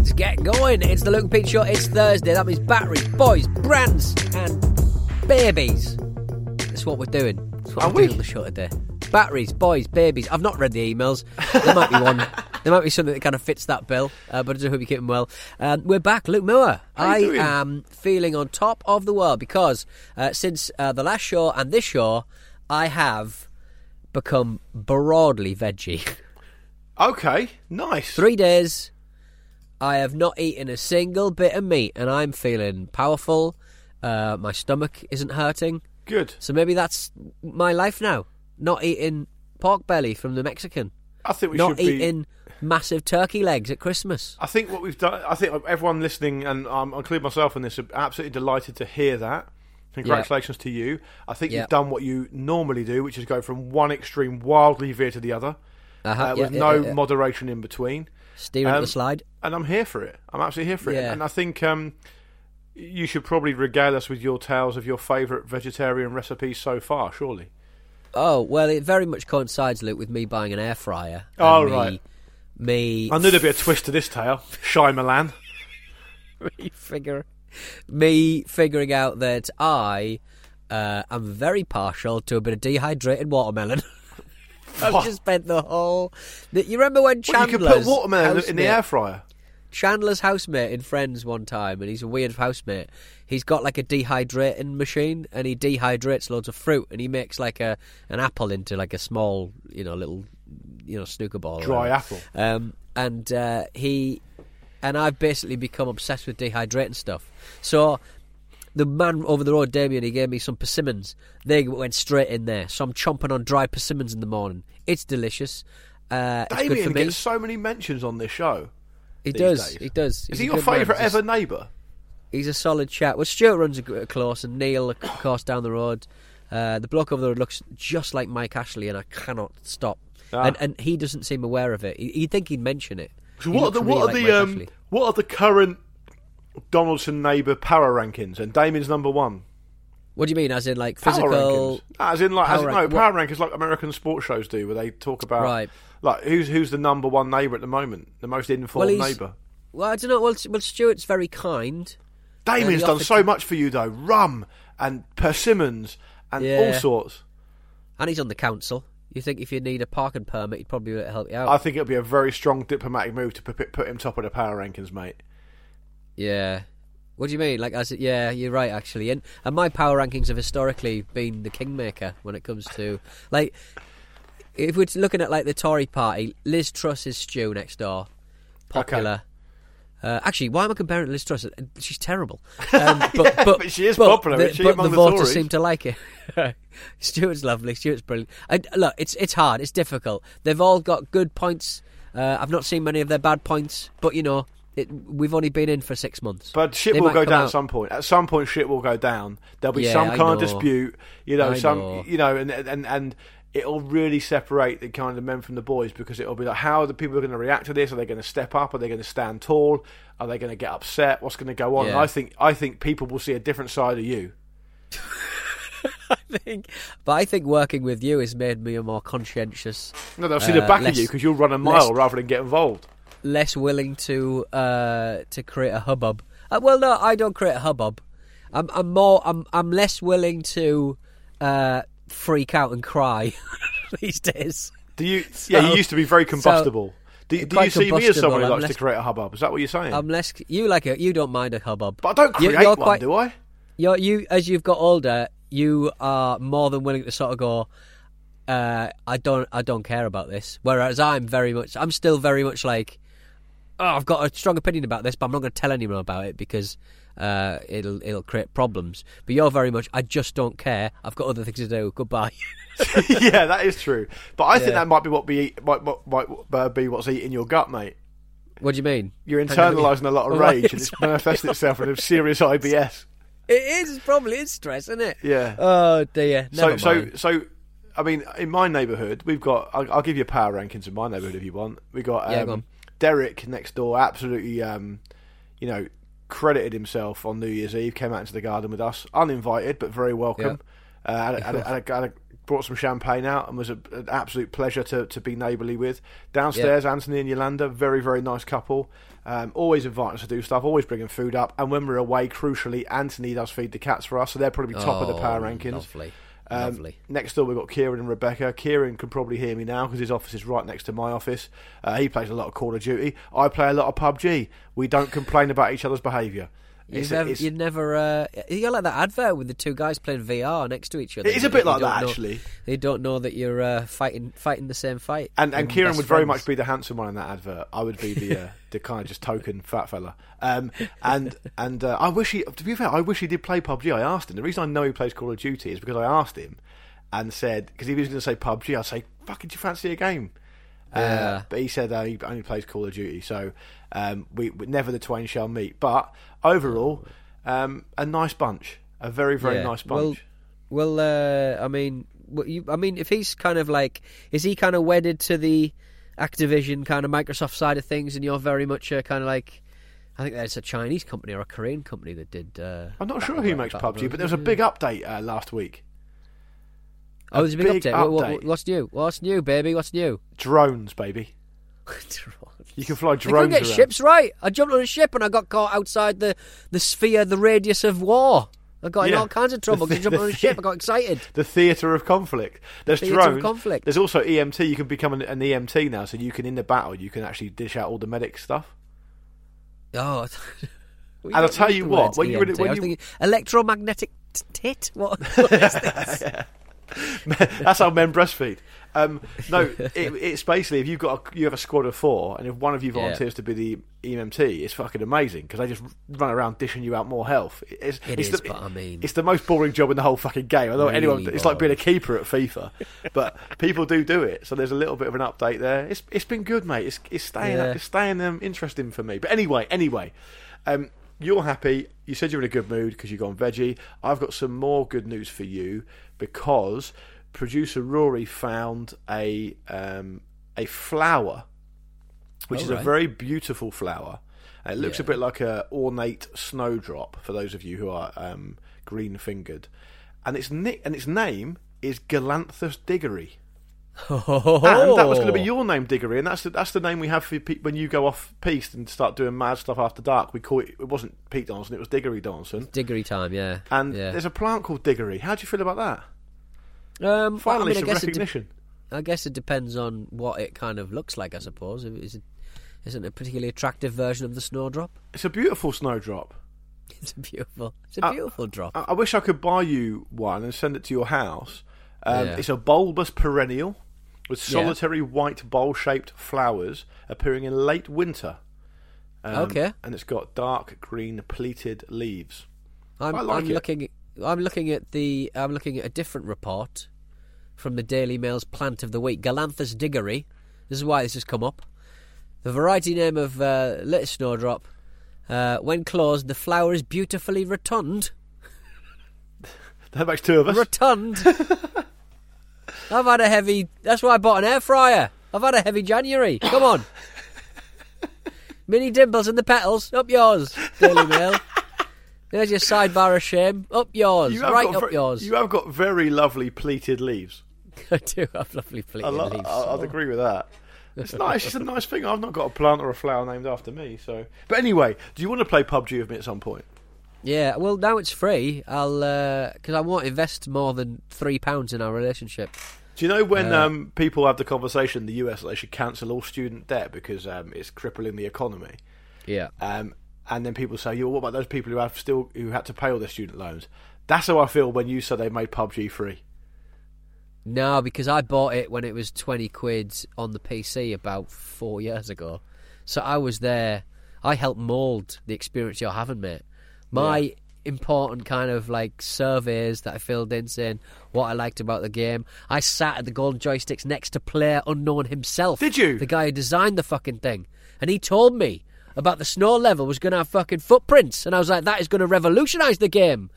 Let's get going. It's the Luke and Pete Show. It's Thursday. That means batteries, boys, brands, and babies. That's what we're doing. That's what Are we're doing on the show today. Batteries, boys, babies. I've not read the emails. There might be one. there might be something that kind of fits that bill. Uh, but I do hope you're keeping well. Um, we're back. Luke Moore. How I you doing? am feeling on top of the world because uh, since uh, the last show and this show, I have become broadly veggie. Okay, nice. Three days, I have not eaten a single bit of meat, and I'm feeling powerful. Uh, my stomach isn't hurting, Good. so maybe that's my life now. Not eating pork belly from the Mexican. I think we not should be. eating massive turkey legs at Christmas. I think what we've done. I think everyone listening, and um, I include myself in this, are absolutely delighted to hear that. Congratulations to you. I think Yeah. you've done what you normally do, which is go from one extreme wildly veer to the other, Uh-huh, uh, with yeah, no yeah, yeah. moderation in between. Steering um, the slide. And I'm here for it. I'm absolutely here for it. And I think um, you should probably regale us with your tales of your favourite vegetarian recipes so far. Surely. Oh well, it very much coincides, Luke, with me buying an air fryer. Oh, me, right. Me I knew there'd be a twist to this tale. Shy Milan. me figure me figuring out that I uh, am very partial to a bit of dehydrated watermelon. I've What? just spent the whole. You remember when Well, you Chandler's could put watermelon in the air fryer. Chandler's housemate in Friends one time, and he's a weird housemate. He's got like a dehydrating machine, and he dehydrates loads of fruit, and he makes like a an apple into like a small, you know, little, you know, snooker ball. Dry whatever. apple. Um, and uh, he and I've basically become obsessed with dehydrating stuff. So the man over the road, Damien, he gave me some persimmons. They went straight in there. So I'm chomping on dry persimmons in the morning. It's delicious. Uh, it's good for Damien me. gets so many mentions on this show. He does. days. He does. Is he your favourite ever neighbour? He's a solid chap. Well, Stuart runs a, close, and Neil, of course, down the road. Uh, the block over the road looks just like Mike Ashley, and I cannot stop. Ah. And, and he doesn't seem aware of it. He- You'd think he'd mention it. So what are the really what are like the um what are the current Donaldson neighbour power rankings? And Damien's number one. What do you mean? As in, like Power physical? rankings. As in like as in, power no rank- power rankings like American sports shows do, where they talk about Right. like who's who's the number one neighbour at the moment, the most informed Well, neighbour. Well, I don't know. Well, well, Stuart's very kind. Damien's done so to- much for you though, rum and persimmons and Yeah. all sorts. And he's on the council. You think if you need a parking permit, he'd probably be able to help you out. I think it'd be a very strong diplomatic move to put, put him top of the power rankings, mate. Yeah. What do you mean? Like, as yeah, you're right actually. And and my power rankings have historically been the kingmaker when it comes to like, if we're looking at like the Tory party, Liz Truss is Stew next door, popular. Uh, actually, why am I comparing to Liz Truss? She's terrible. Um, but, but, but she is popular, The, she, but the the voters Tories? seem to like it. Stuart's lovely. Stuart's brilliant. I, look, it's it's hard. It's difficult. They've all got good points. Uh, I've not seen many of their bad points, but you know, it, we've only been in for six months. But shit They will go down out- at some point. At some point, shit will go down. There'll be Yeah, some I kind of dispute, you know, I some, know. you know, and and and it'll really separate the kind of men from the boys because it'll be like, how are the people going to react to this? Are they going to step up? Are they going to stand tall? Are they going to get upset? What's going to go on? Yeah. I think I think people will see a different side of you. I think, but I think working with you has made me a more conscientious, No, they'll see Uh, the back less- of you because you'll run a mile less- rather than get involved. Less willing to uh, to create a hubbub. Uh, well, no, I don't create a hubbub. I'm, I'm more. I'm I'm less willing to uh, freak out and cry these days. Do you? yeah, you used to be very combustible. do, do you see me as someone who likes to create a hubbub? Is that what you're saying? I'm less. You like it. You don't mind a hubbub, but I don't You- create you're one, quite- do I? You're, you as you've got older, you are more than willing to sort of go. Uh, I don't. I don't care about this. Whereas I'm very much. I'm still very much like. Oh, I've got a strong opinion about this, but I'm not going to tell anyone about it because uh, it'll it'll create problems. But you're very much, I just don't care. I've got other things to do. Goodbye. yeah, that is true. But I think Yeah. that might be what be might, might, might uh, be what's eating your gut, mate. what do you mean? You're Hang on, internalising a lot of Right. rage, and it's manifesting itself in a serious IBS. It is probably is stress, isn't it? Yeah. Oh dear. So, Never so, mind. so, I mean, in my neighbourhood, we've got. I'll, I'll give you power rankings in my neighbourhood if you want. We got um, Yeah, go on. Derek next door. Absolutely, um, you know, credited himself on New Year's Eve. Came out into the garden with us, uninvited but very welcome. Uh, had had had had brought some champagne out and was a, an absolute pleasure to, to be neighbourly with. Downstairs, Anthony and Yolanda, very very nice couple. Um, always inviting us to do stuff, always bringing food up. And when we're away, crucially, Anthony does feed the cats for us, so they're probably top of the power Oh, rankings. Lovely. Um, Lovely. Next door, we've got Kieran and Rebecca. Kieran can probably hear me now because his office is right next to my office. Uh, he plays a lot of Call of Duty. I play a lot of PUBG. We don't complain about each other's behaviour. You've never, you'd never, uh, you're like that advert with the two guys playing VR next to each other. It is a bit like that, know- actually. They don't know that you're uh, fighting, fighting the same fight. and and Kieran would very much be the handsome one in that advert. I would be the uh, the kind of just token fat fella. Um, and and uh, I wish he. To be fair, I wish he did play PUBG. I asked him. The reason I know he plays Call of Duty is because I asked him and said because if he was going to say PUBG, I'd say fucking do you fancy a game? Uh, but he said uh, he only plays Call of Duty, so um, we, we never the twain shall meet. But overall, um, a nice bunch, a very very Yeah. nice bunch. Well, uh, I mean, you, I mean, if he's kind of like, is he kind of wedded to the Activision kind of Microsoft side of things, and you're very much uh, kind of like, I think there's a Chinese company or a Korean company that did. Uh, I'm not sure who makes PUBG, but there was a big update uh, last week. Oh, there's a big, big update. What- what- update. what's new? What's new, baby? What's new? Drones, baby. You can fly I drones get around. ships right. I jumped on a ship and I got caught outside the, the sphere, the radius of war. I got in all kinds of trouble The because I jumped on a ship. I got excited. the theatre of conflict. There's of drones. conflict. There's also EMT. You can become an, an EMT now, so you can in the battle you can actually dish out all the medic stuff. Oh, And I'll tell you what, when you were- when you- thinking electromagnetic t- tit. What? what is this? That's how men breastfeed. Um, no, it, it's basically if you've got a, you have a squad of four, and if one of you Yeah. volunteers to be the EMT, it's fucking amazing because they just run around dishing you out more health. It's, It it's is, the, but I mean- it's the most boring job in the whole fucking game. I don't know anyone. Really It's like being a keeper at FIFA, but people do do it. So there's a little bit of an update there. It's it's been good, mate. It's it's staying Yeah. it's staying um, interesting for me. But anyway, anyway. Um, you're happy. You said you're in a good mood because you've gone veggie. I've got some more good news for you because producer Rory found a um, a flower, which is a very beautiful flower. It looks a bit like a ornate snowdrop for those of you who are um, green fingered, and its ni- and its name is Galanthus diggory. And that was going to be your name, Diggory, and that's the, that's the name we have for pe- when you go off piste and start doing mad stuff after dark. We call it. It wasn't Pete Donaldson; it was Diggory Donaldson. Diggory time, yeah. And yeah. there's a plant called Diggory. How do you feel about that? um, Finally, I mean, I some guess it de- recognition. I guess it depends on what it kind of looks like. I suppose is it isn't it a particularly attractive version of the snowdrop? it's a beautiful snowdrop. It's a beautiful, it's a beautiful drop. I, I wish I could buy you one and send it to your house. Um, Yeah. It's a bulbous perennial with Yeah. solitary white bowl-shaped flowers appearing in late winter. Um, Okay. and it's got dark green pleated leaves. I'm, I like I'm it. looking. I'm looking at the. I'm looking at a different report from the Daily Mail's Plant of the Week, Galanthus diggory. This is why this has come up. The variety name of uh, little snowdrop. Uh, when closed, the flower is beautifully rotund. That makes two of us. Rotund. I've had a heavy. That's why I bought an air fryer. I've had a heavy January. Come on. Mini dimples in the petals. Up yours, Daily Mail. There's your sidebar of shame. Up yours. You Right up ver- yours. You have got very lovely pleated leaves. I do have lovely pleated lo- leaves. I- I'd agree with that. It's nice. It's a nice thing. I've not got a plant or a flower named after me. So, but anyway, do you want to play PUBG with me at some point? Yeah, well now it's free. I'll uh, because I won't invest more than three pounds in our relationship. Do you know when Uh, um, people have the conversation in the US that they should cancel all student debt because um, it's crippling the economy? Yeah. Um, and then people say, "Yeah, what about those people who have still who had to pay all their student loans?" That's how I feel when you said they made PUBG free. No, because I bought it when it was twenty quid on the PC about four years ago. So I was there. I helped mould the experience you're having, mate. My important kind of like surveys that I filled in saying what I liked about the game. I sat at the golden joysticks next to Player Unknown himself. Did you? The guy who designed the fucking thing. And he told me about the snow level was going to have fucking footprints. And I was like, that is going to revolutionise the game.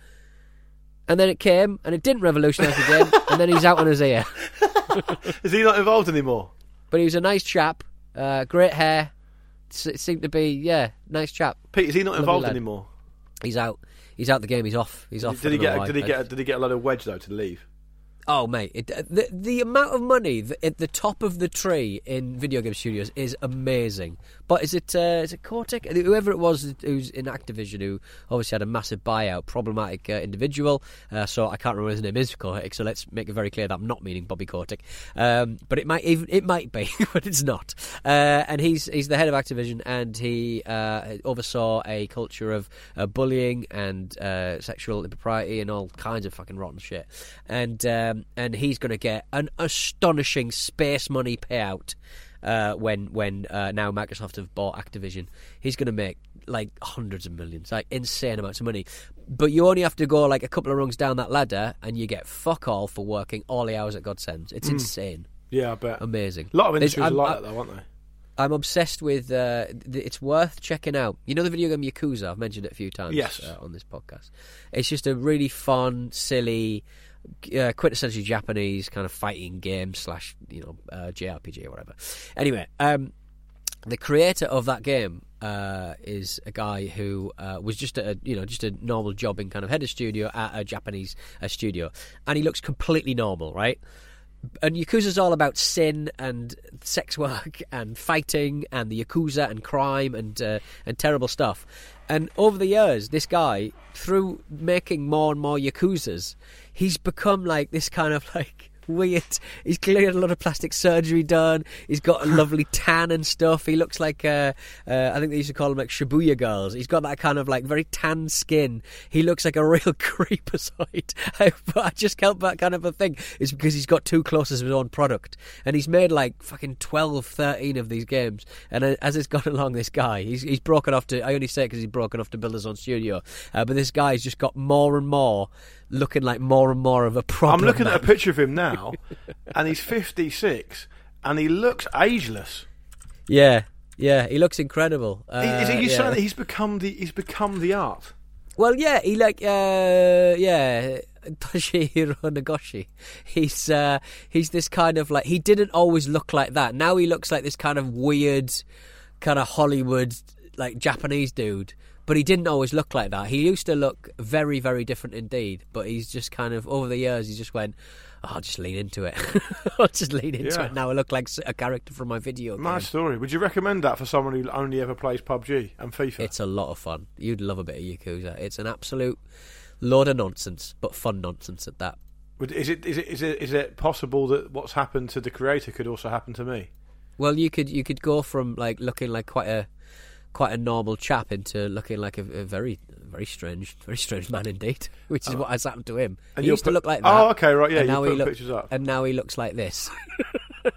And then it came, and it didn't revolutionise the game. and then he's out on his ear. Is he not involved anymore? But he was a nice chap, uh, great hair. S- seemed to be, yeah, nice chap. Pete, is he not Lovely involved lad. anymore? He's out. He's out the game. He's off. He's off. Did he I don't know get? Did he get? Did he get a lot of wedge though to leave? Oh, mate, it, the the amount of money at the top of the tree in video game studios is amazing. But is it uh, is it Kotick? Whoever it was who's in Activision, who obviously had a massive buyout, problematic uh, individual. Uh, so I can't remember his name is Kotick. So let's make it very clear that I'm not meaning Bobby Kotick. Um, but it might even it might be, but it's not. Uh, and he's he's the head of Activision, and he uh, oversaw a culture of uh, bullying and uh, sexual impropriety and all kinds of fucking rotten shit. And um, and he's going to get an astonishing space money payout uh, when when uh, now Microsoft have bought Activision. He's going to make like hundreds of millions, like insane amounts of money. But you only have to go like a couple of rungs down that ladder, and you get fuck all for working all the hours that God sends. It's insane, Yeah, I bet. amazing. A lot of industries are like that, though, aren't they? I'm obsessed with. Uh, th- it's worth checking out. You know the video game Yakuza. I've mentioned it a few times. Yes. uh, on this podcast. It's just a really fun, silly, uh, quintessentially Japanese kind of fighting game slash you know uh, JRPG or whatever. Anyway, um, the creator of that game uh, is a guy who uh, was just a you know just a normal jobbing kind of head of studio at a Japanese uh, studio, and he looks completely normal, right? And Yakuza's all about sin and sex work and fighting and the Yakuza and crime and uh, and terrible stuff. And over the years, this guy, through making more and more Yakuzas, he's become like this kind of like weird. He's clearly had a lot of plastic surgery done. He's got a lovely tan and stuff. He looks like uh, uh, I think they used to call him like Shibuya girls. He's got that kind of like very tan skin. He looks like a real creepazoid. but I just can't that kind of a thing. It's because he's got too close to his own product, and he's made like fucking 12, 13 of these games. And uh, as it's gone along, this guy he's he's broken off to. I only say it because he's broken off to build his own studio. Uh, but this guy's just got more and more. Looking like more and more of a problem. I'm looking at a picture of him now, and he's 56, and he looks ageless. Yeah, yeah, he looks incredible. Uh, is are you yeah. saying that he's become the he's become the art? Well, yeah, he like uh, yeah, Toshihiro Nagoshi. He's uh, he's this kind of like he didn't always look like that. Now he looks like this kind of weird, kind of Hollywood like Japanese dude. But he didn't always look like that. He used to look very, very different indeed. But he's just kind of over the years, he just went, oh, "I'll just lean into it. I'll just lean into Yeah. it." Now I look like a character from my video game. Nice story. Would you recommend that for someone who only ever plays PUBG and FIFA? It's a lot of fun. You'd love a bit of Yakuza. It's an absolute load of nonsense, but fun nonsense at that. Is it is it is it is it possible that what's happened to the creator could also happen to me? Well, you could you could go from like looking like quite a quite a normal chap into looking like a, a very very strange very strange man indeed, which is oh. what has happened to him. And he used to look like oh, that. Oh, okay, right, yeah, and now he look- pictures up. and now he looks like this.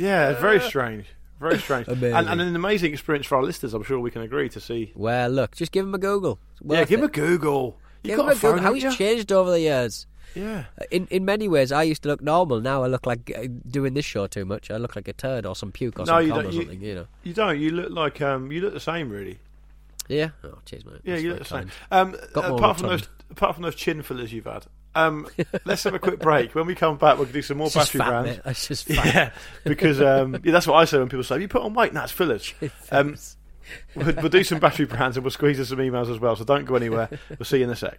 Yeah, very strange. Very strange. and, and an amazing experience for our listeners, I'm sure we can agree to see. well, look, just give him a Google. Yeah, give him a. Google. You Give got him a Google. How he's changed over the years. Yeah. In in many ways, I used to look normal. Now I look like uh, doing this show too much. I look like a turd or some puke or No, some you cum don't- or something. You know. You don't. You look like um. You look the same, really. Yeah. Oh, cheers, mate. Yeah, That's you look the same. Um, apart from those, apart from those chin fillers you've had, um, let's have a quick break. When we come back, we'll do some more It's battery fat, brands. That's just fat. Yeah, because um, yeah, that's what I say when people say you put on weight. It's fillers. Um, we'll, we'll do some battery brands and we'll squeeze in some emails as well. So don't go anywhere. We'll see you in a sec.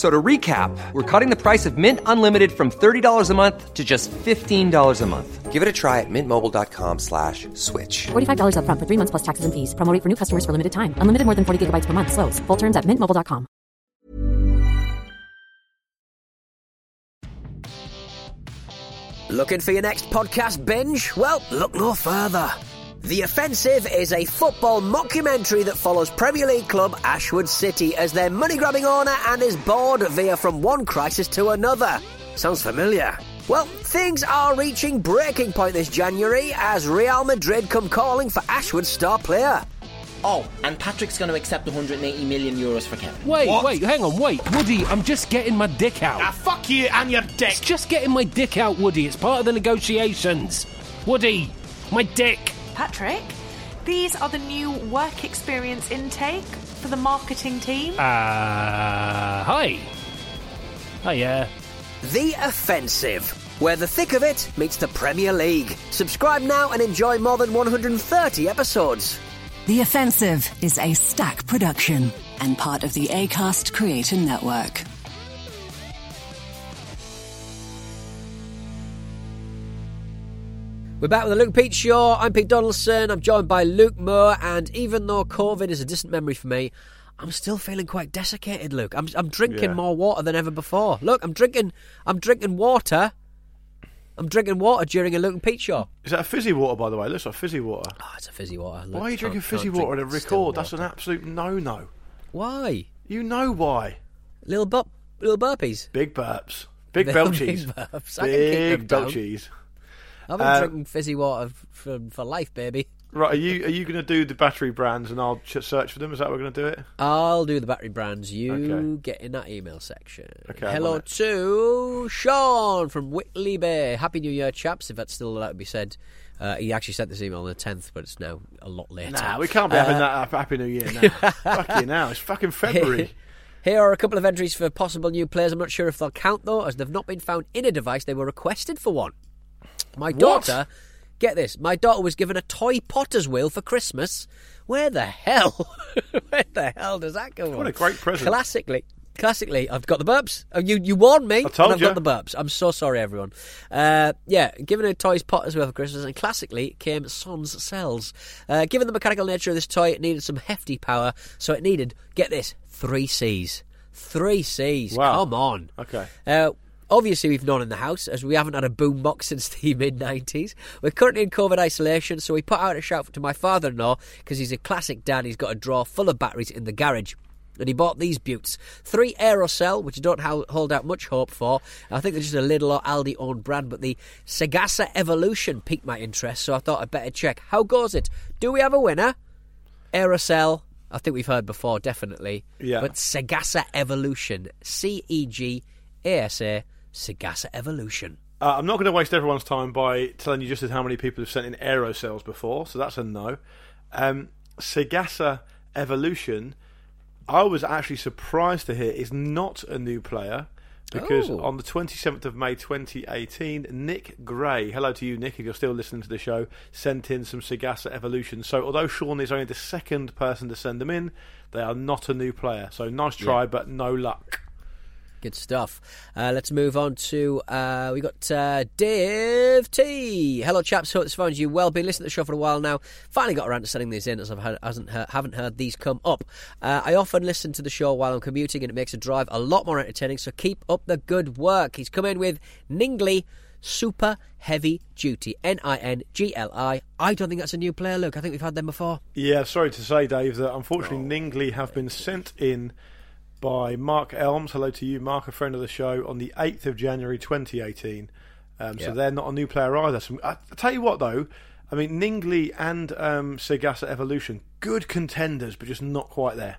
F- So to recap, we're cutting the price of Mint Unlimited from $30 a month to just $15 a month. Give it a try at mintmobile.com slash switch. $45 upfront for three months plus taxes and fees. Promo for new customers for limited time. Unlimited more than 40 gigabytes per month. Slows. Full terms at mintmobile.com. Looking for your next podcast binge? Well, look no further. The Offensive is a football mockumentary that follows Premier League club Ashwood City as their money grabbing owner and his board veer from one crisis to another. Sounds familiar. Well, things are reaching breaking point this January as Real Madrid come calling for Ashwood's star player. Oh, and Patrick's going to accept 180 million euros for Kevin. Wait, wait, hang on, wait. Woody, I'm just getting my dick out. Ah, fuck you and your dick. It's just getting my dick out, Woody. It's part of the negotiations. Woody, my dick. Patrick, these are the new work experience intake for the marketing team. Uh, hi. Hi, yeah. The Offensive, where the thick of it meets the Premier League. Subscribe now and enjoy more than 130 episodes. The Offensive is a stack production and part of the ACAST Creator Network. We're back with the Luke Pete Show. I'm Pete Donaldson. I'm joined by Luke Moore, and even though COVID is a distant memory for me, I'm still feeling quite desiccated, Luke. I'm I'm drinking Yeah. more water than ever before. Look, I'm drinking I'm drinking water. I'm drinking water during a Luke and Pete show. Is that a fizzy water, by the way? Looks like fizzy water. Oh, it's a fizzy water. Why are you drinking fizzy can't drink water to still record? That's an absolute no-no. Why? You know why? Little bu- little burpees. Big burps. Big belchies. big burps. I can keep them Big belchies. I've been Uh, drinking fizzy water for for life, baby. Right, are you are you going to do the battery brands and I'll ch- search for them? Is that how we're going to do it? I'll do the battery brands. You Okay. get in that email section. Okay, Hello to Sean from Whitley Bay. Happy New Year, chaps. If that's still allowed to be said. Uh, he actually sent this email on the 10th, but it's now a lot later. Nah, we can't be having Uh, that Happy- Happy New Year now. Fuck you now. It's fucking February. Here are a couple of entries for possible new players. I'm not sure if they'll count though, as they've not been found in a device. They were requested for one. My daughter, get this, my daughter was given a toy potter's wheel for Christmas. Where the hell? Where the hell does that go What on? a great present. Classically. Classically, I've got the burps. Oh, you you warned me, I told and I've you. got the burps. I'm so sorry, everyone. Uh, yeah, given a toy's potter's wheel for Christmas, and classically came Son's cells. Uh, given the mechanical nature of this toy, it needed some hefty power, so it needed, get this, three C's. Three C's. Wow. Come on. Okay. Uh, obviously, we've none in the house as we haven't had a boombox since the mid 90s. We're currently in COVID isolation, so we put out a shout to my father in law because he's a classic dad. He's got a drawer full of batteries in the garage. And he bought these buttes. Three Aerocell, which I don't hold out much hope for. I think they're just a Lidl or Aldi owned brand, but the Cegasa Evolution piqued my interest, so I thought I'd better check. How goes it? Do we have a winner? Aerocell, I think we've heard before, definitely. Yeah. But Cegasa Evolution, C E G A S A, Cegasa Evolution. Uh, I'm not going to waste everyone's time by telling you just as how many people have sent in aerocells before, so that's a no. Um, Cegasa Evolution, I was actually surprised to hear is not a new player because Oh. on the 27th of May 2018, Nick Gray, hello to you, Nick, if you're still listening to the show, sent in some Cegasa Evolution. So although Sean is only the second person to send them in, they are not a new player. So nice try, Yeah. but no luck. Good stuff. Uh, let's move on to uh, we got uh, Dave T. Hello, chaps. Hope this finds you well. Been listening to the show for a while now. Finally got around to sending these in as I've had, hasn't heard, haven't heard these come up. Uh, I often listen to the show while I'm commuting, and it makes a drive a lot more entertaining. So keep up the good work. He's come in with Ningli Super Heavy Duty. N I N G L I. I don't think that's a new player, Look, I think we've had them before. Yeah, sorry to say, Dave, that unfortunately Ningli have been sent in by Mark Elms. Hello to you, Mark, a friend of the show, on the 8th of January 2018. Um, Yeah. So they're not a new player either. So, I, I tell you what, though, I mean, Ningli and um, Cegasa Evolution, good contenders, but just not quite there.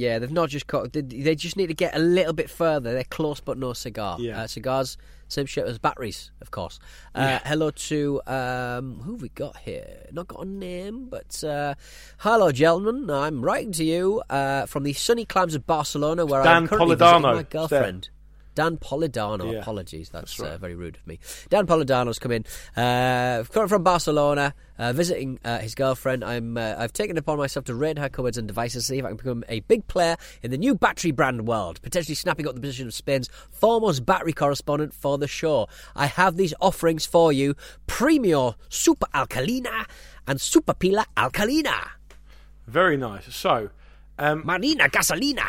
Yeah, they've not just got. They, they just need to get a little bit further. They're close, but no cigar. Yeah. Uh, cigars, same shit as batteries, of course. Uh, Yeah. Hello to um, who have we got here? Not got a name, but uh, hello, gentlemen. I'm writing to you uh, from the sunny climes of Barcelona, where Dan I'm currently Polidano. my girlfriend. Dan Polidano. Yeah. Apologies, that's, That's right. uh, very rude of me. Dan Polidano's come in, uh, coming from Barcelona, uh, visiting uh, his girlfriend. I'm, uh, I've taken upon myself to raid her cupboards and devices, see if I can become a big player in the new battery brand world, potentially snapping up the position of Spain's foremost battery correspondent for the show. I have these offerings for you: Premio Super Alcalina and Super Pila Alcalina. Very nice. So, um, Marina Gasolina.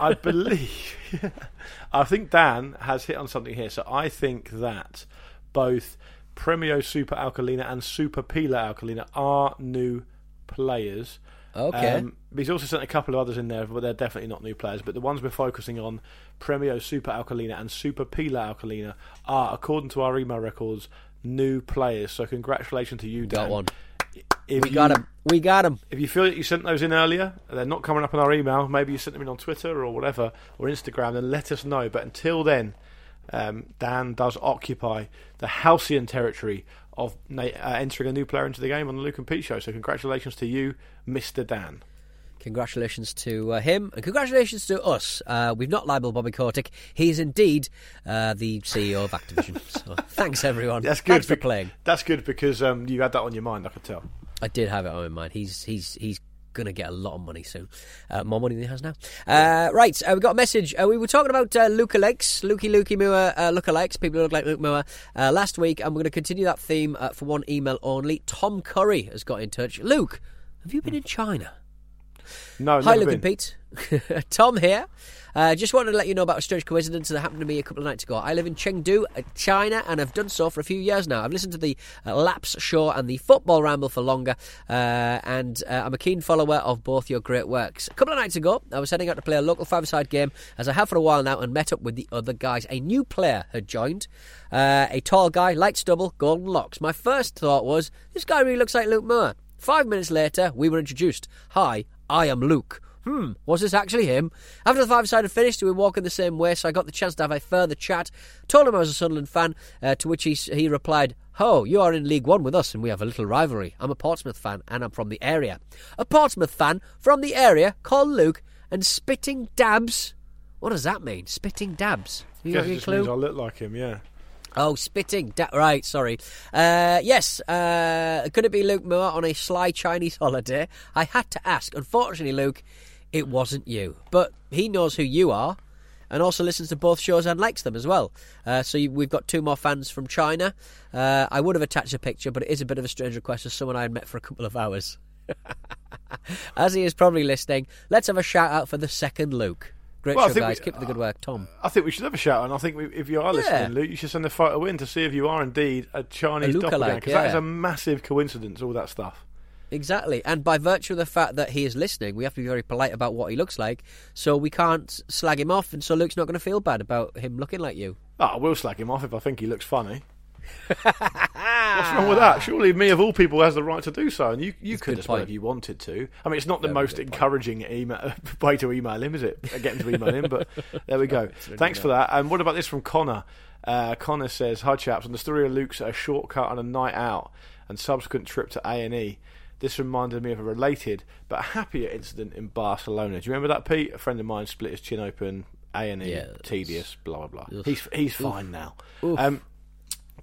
I believe. I think Dan has hit on something here. So I think that both Premio Super Alcalina and Super Pila Alcalina are new players. Okay. Um, he's also sent a couple of others in there, but they're definitely not new players. But the ones we're focusing on, Premio Super Alcalina and Super Pila Alcalina, are, according to our email records, new players. So congratulations to you, Dan. Got one. If we got you- him. We got him. if you feel that you sent those in earlier, they're not coming up in our email. Maybe you sent them in on Twitter or whatever or Instagram. Then let us know. But until then, um, Dan does occupy the halcyon territory of uh, entering a new player into the game on the Luke and Pete show. So congratulations to you, Mister Dan. Congratulations to uh, him, and congratulations to us. Uh, we've not libelled Bobby Kotick. He's indeed uh, the CEO of Activision. so thanks, everyone. That's good Thanks for bec- playing. That's good because um, you had that on your mind. I could tell. I did have it on my mind. He's he's he's going to get a lot of money soon, uh, more money than he has now. Uh, right, uh, we got a message. Uh, we were talking about uh, lookalikes, Lukey Lukey Moore uh, lookalikes, people who look like Luke Moore uh, last week, and we're going to continue that theme uh, for one email only. Tom Curry has got in touch. Luke, have you been in China? No, Hi, Luke been. and Pete. Tom here. Uh, just wanted to let you know about a strange coincidence that happened to me a couple of nights ago. I live in Chengdu, uh, China, and I've done so for a few years now. I've listened to the uh, Laps Show and the Football Ramble for longer, uh, and uh, I'm a keen follower of both your great works. A couple of nights ago, I was heading out to play a local five-a-side game, as I have for a while now, and met up with the other guys. A new player had joined, uh, a tall guy, light stubble, golden locks. My first thought was, this guy really looks like Luke Moore. Five minutes later, we were introduced. Hi, I am Luke. Hmm, was this actually him? After the five side had finished, we were walking the same way, so I got the chance to have a further chat. Told him I was a Sunderland fan, uh, to which he, he replied, Oh, you are in League One with us, and we have a little rivalry. I'm a Portsmouth fan, and I'm from the area. A Portsmouth fan from the area called Luke, and spitting dabs. What does that mean? Spitting dabs? You got any clue? I look like him. Yeah. Oh, spitting. Da- right, sorry. Uh, yes, uh, could it be Luke Moore on a sly Chinese holiday? I had to ask. Unfortunately, Luke, it wasn't you. But he knows who you are and also listens to both shows and likes them as well. Uh, so you, we've got two more fans from China. Uh, I would have attached a picture, but it is a bit of a strange request as someone I had met for a couple of hours. as he is probably listening, let's have a shout out for the second Luke. Great Well, I show, think guys. we- Keep the good work, Tom. I think we should have a shout, and I think we, if you are listening, Yeah. Luke, you should send a photo in to see if you are indeed a Chinese A doppelganger. Because that is a massive coincidence. All that stuff. Exactly. And by virtue of the fact that he is listening, we have to be very polite about what he looks like. So we can't slag him off. And so Luke's not going to feel bad about him looking like you. Oh, I will slag him off if I think he looks funny. What's wrong with that? Surely me of all people has the right to do so, and you you could good as well if you wanted to. I mean, it's not the Very most encouraging email, way to email him, is it? Get him to email him, but there we go. Thanks for that. And what about this from Connor? Uh, Connor says, "Hi chaps, on the story of Luke's a shortcut on a night out and subsequent trip to A and E." This reminded me of a related but happier incident in Barcelona. Do you remember that, Pete? A friend of mine split his chin open. A and E, tedious, blah blah blah. Oof. He's he's fine now. Um,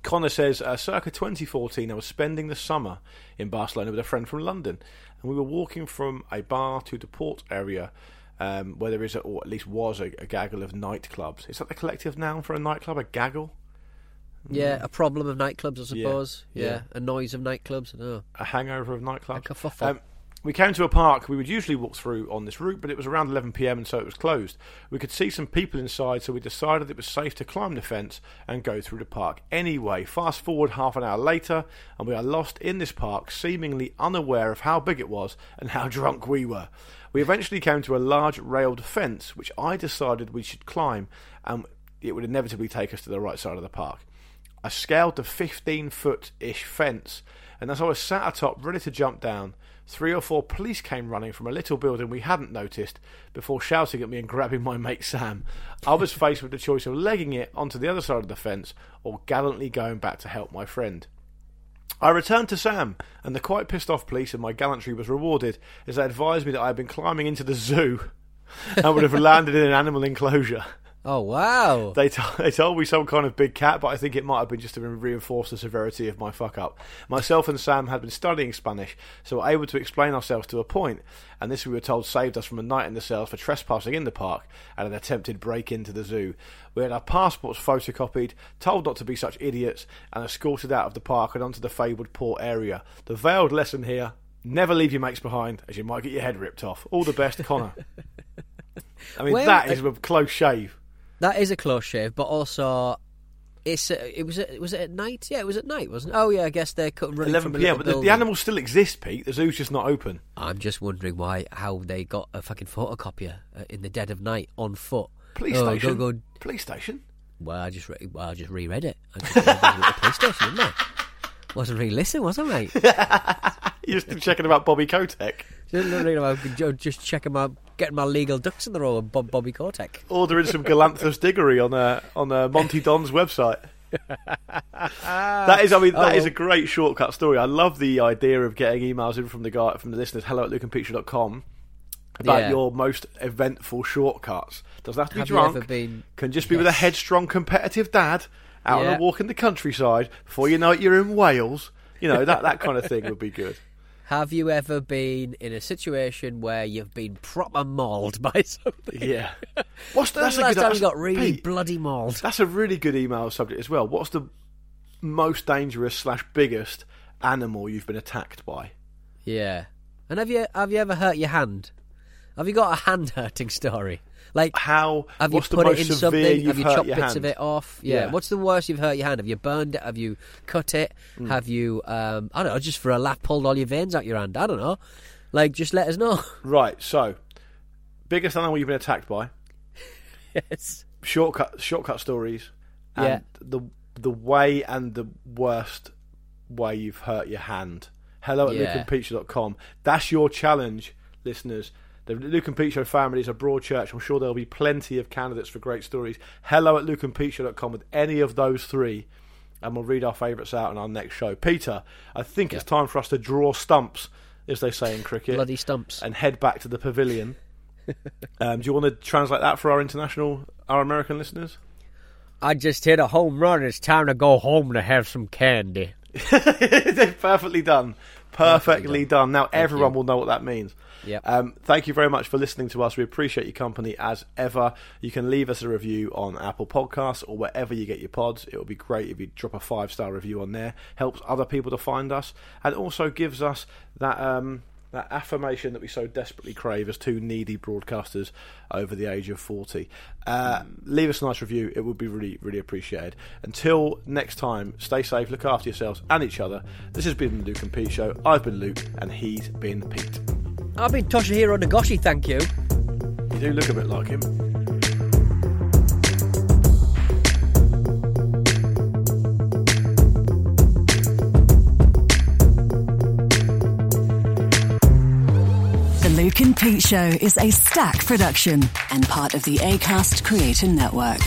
Connor says, uh, circa 2014, I was spending the summer in Barcelona with a friend from London, and we were walking from a bar to the port area. Um, where there is, a, or at least was, a, a gaggle of nightclubs. Is that the collective noun for a nightclub? A gaggle? Yeah, a problem of nightclubs, I suppose. Yeah, yeah. a noise of nightclubs. I. A hangover of nightclubs? A kerfuffle. Um, We came to a park we would usually walk through on this route, but it was around 11pm and so it was closed. We could see some people inside, so we decided it was safe to climb the fence and go through the park. Anyway, fast forward half an hour later, and we are lost in this park, seemingly unaware of how big it was and how drunk we were. We eventually came to a large railed fence, which I decided we should climb, and it would inevitably take us to the right side of the park. I scaled the 15 foot ish fence, and as I was sat atop, ready to jump down, three or four police came running from a little building we hadn't noticed before shouting at me and grabbing my mate Sam. I was faced with the choice of legging it onto the other side of the fence or gallantly going back to help my friend. I returned to Sam, and the quite pissed off police and my gallantry was rewarded as they advised me that I had been climbing into the zoo and would have landed in an animal enclosure. Oh wow! They, t- they told me some kind of big cat, but I think it might have been just to reinforce the severity of my fuck up. Myself and Sam had been studying Spanish, so were able to explain ourselves to a point, and this we were told saved us from a night in the cells for trespassing in the park and an attempted break into the zoo. We had our passports photocopied, told not to be such idiots, and escorted out of the park and onto the fabled port area. The veiled lesson here: never leave your mates behind, as you might get your head ripped off. All the best, Connor. I mean, Well, that is a close shave. That is a close shave, but also it's uh, it was it was it at night? Yeah, it was at night, wasn't it? Oh yeah, I guess they're cut- running 11 from a p.m. But the, the animals still exist, Pete. The zoo's just not open. I'm just wondering why how they got a fucking photocopier uh, in the dead of night on foot. Police Oh, station. Go, go. Police station. Well, I just re- well, I just reread it. I just read the police station, didn't I? Wasn't really listening, was I, mate? You're just checking about Bobby Kotick. Just, you know, I'm just checking my getting my legal ducks in the row with Bob, Bobby Kotick. Ordering some Galanthus diggory on uh, on uh, Monty Don's website. that is, I mean, that Oh, is a great shortcut story. I love the idea of getting emails in from the guy from the listeners. Hello at lukeandpeteshow.com about Yeah. your most eventful shortcuts. Doesn't have to be Have drunk. been- Can just be with a headstrong, competitive dad out on a walk in the countryside. Before you know it, you're in Wales. You know that that kind of thing would be good. Have you ever been in a situation where you've been proper mauled by something? Yeah. What's was that's the last good time you got really Pete, bloody mauled? That's a really good email subject as well. What's the most dangerous slash biggest animal you've been attacked by? Yeah. And have you have you ever hurt your hand? Have you got a hand hurting story? Like how? Have you put it in something? you've you chopped bits hand? of it off? Yeah. Yeah. What's the worst you've hurt your hand? Have you burned it? Have you cut it? Hmm. Have you um I don't know, just for a lap pulled all your veins out your hand? I don't know. Like just let us know. Right. So, biggest animal you've been attacked by? yes. Shortcut shortcut stories. And Yeah. the the way and the worst way you've hurt your hand. Hello at Yeah. lukeandpeteshow.com. That's your challenge, listeners. The Luke and Pete Show family is a broad church. I'm sure there'll be plenty of candidates for great stories. Hello at lukeandpeteshow.com with any of those three, and we'll read our favourites out in our next show. Peter, I think it's time for us to draw stumps, as they say in cricket. Bloody stumps. And head back to the pavilion. um, do you want to translate that for our international, our American listeners? I just hit a home run. It's time to go home to have some candy. Perfectly done. Perfectly done. Now everyone you. will know what that means. Yep. Um, thank you very much for listening to us. We appreciate your company as ever. You can leave us a review on Apple Podcasts or wherever you get your pods. It would be great if you drop a five star review on there. Helps other people to find us and also gives us that um, that affirmation that we so desperately crave as two needy broadcasters over the age of 40. Uh, Leave us a nice review. It would be really, really appreciated. Until next time, stay safe, look after yourselves and each other. This has been the Luke and Pete Show. I've been Luke and he's been Pete. I've been Toshihiro Nagoshi, thank you. You do look a bit like him. The Luke and Pete Show is a stack production and part of the ACAST Creator Network.